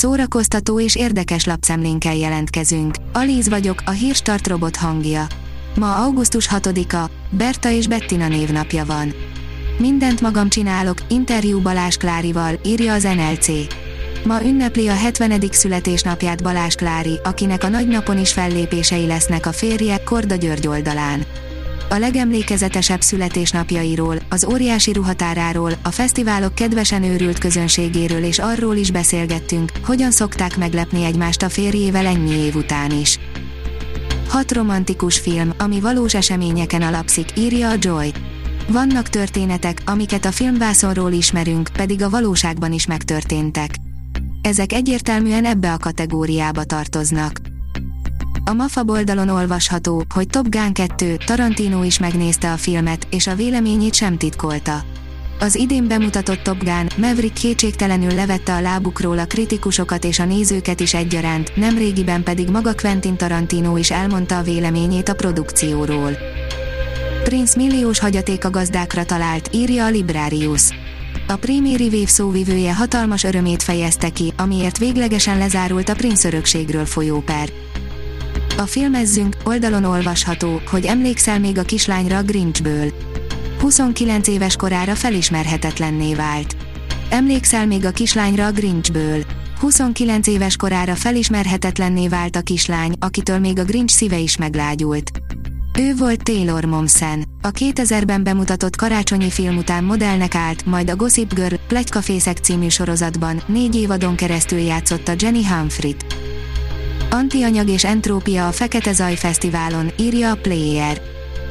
szórakoztató és érdekes lapszemlénkkel jelentkezünk. Alíz vagyok, a hírstart robot hangja. Ma augusztus 6-a, Berta és Bettina névnapja van. Mindent magam csinálok, interjú Balázs Klárival, írja az NLC. Ma ünnepli a 70. születésnapját Balázs Klári, akinek a nagynapon is fellépései lesznek a férje Korda György oldalán. A legemlékezetesebb születésnapjairól, az óriási ruhatáráról, a fesztiválok kedvesen őrült közönségéről és arról is beszélgettünk, hogyan szokták meglepni egymást a férjével ennyi év után is. Hat romantikus film, ami valós eseményeken alapszik, írja a Joy. Vannak történetek, amiket a filmvászonról ismerünk, pedig a valóságban is megtörténtek. Ezek egyértelműen ebbe a kategóriába tartoznak. A MAFA oldalon olvasható, hogy Top Gun 2, Tarantino is megnézte a filmet, és a véleményét sem titkolta. Az idén bemutatott Top Gun, Maverick kétségtelenül levette a lábukról a kritikusokat és a nézőket is egyaránt, nemrégiben pedig maga Quentin Tarantino is elmondta a véleményét a produkcióról. Prince milliós hagyaték gazdákra talált, írja a Librarius. A Priméri Wave szóvivője hatalmas örömét fejezte ki, amiért véglegesen lezárult a Prince örökségről folyó per. A filmezzünk oldalon olvasható, hogy emlékszel még a kislányra Grinchből. 29 éves korára felismerhetetlenné vált. Emlékszel még a kislányra a Grinchből. 29 éves korára felismerhetetlenné vált a kislány, akitől még a Grinch szíve is meglágyult. Ő volt Taylor Momsen. A 2000-ben bemutatott karácsonyi film után modellnek állt, majd a Gossip Girl, Plegykafészek című sorozatban négy évadon keresztül játszotta Jenny Humphrey-t. Antianyag és entrópia a Fekete Zaj Fesztiválon, írja a Player.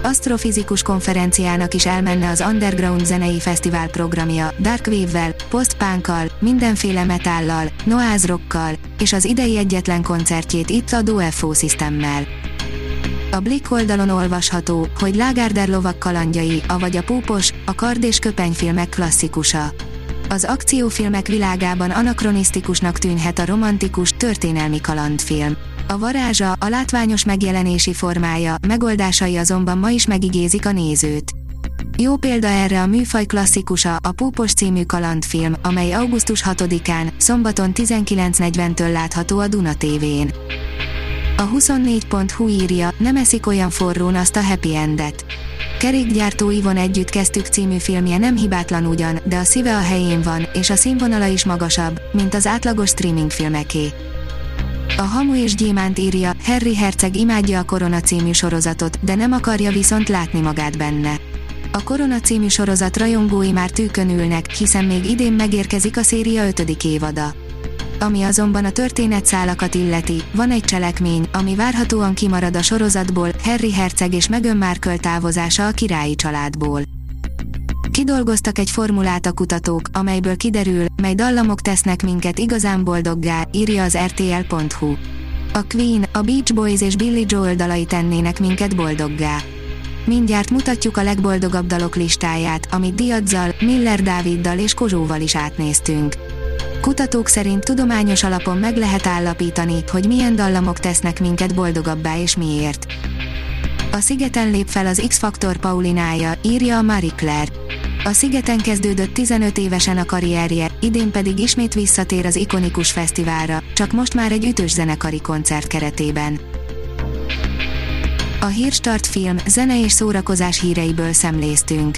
Asztrofizikus konferenciának is elmenne az Underground Zenei Fesztivál programja, Dark Wave-vel, post-punkkal, mindenféle metállal, noise rockkal, és az idei egyetlen koncertjét itt a DoFO Systemmel. A Blick oldalon olvasható, hogy Lágárder lovak kalandjai, avagy a púpos, a kard és köpenyfilmek klasszikusa. Az akciófilmek világában anakronisztikusnak tűnhet a romantikus, történelmi kalandfilm. A varázsa, a látványos megjelenési formája, megoldásai azonban ma is megigézik a nézőt. Jó példa erre a műfaj klasszikusa, a Púpos című kalandfilm, amely augusztus 6-án, szombaton 19.40-től látható a Duna TV-n. A 24.hu írja, nem eszik olyan forrón azt a happy endet. Kerékgyártó Ivon Együtt kezdtük című filmje nem hibátlan ugyan, de a szíve a helyén van, és a színvonala is magasabb, mint az átlagos streaming filmeké. A Hamu és Gyémánt írja, Harry Herceg imádja a Korona című sorozatot, de nem akarja viszont látni magát benne. A Korona című sorozat rajongói már tűkön ülnek, hiszen még idén megérkezik a széria ötödik évada. Ami azonban a történetszálakat illeti, van egy cselekmény, ami várhatóan kimarad a sorozatból, Harry Herceg és Meghan Markle távozása a királyi családból. Kidolgoztak egy formulát a kutatók, amelyből kiderül, mely dallamok tesznek minket igazán boldoggá, írja az rtl.hu. A Queen, a Beach Boys és Billy Joel dalai tennének minket boldoggá. Mindjárt mutatjuk a legboldogabb dalok listáját, amit Diadzal, Miller Dáviddal és Kozsóval is átnéztünk. Kutatók szerint tudományos alapon meg lehet állapítani, hogy milyen dallamok tesznek minket boldogabbá és miért. A szigeten lép fel az X-Faktor Paulinája, írja a Marie Claire. A szigeten kezdődött 15 évesen a karrierje, idén pedig ismét visszatér az ikonikus fesztiválra, csak most már egy ütős zenekari koncert keretében. A Hírstart film, zene és szórakozás híreiből szemléztünk.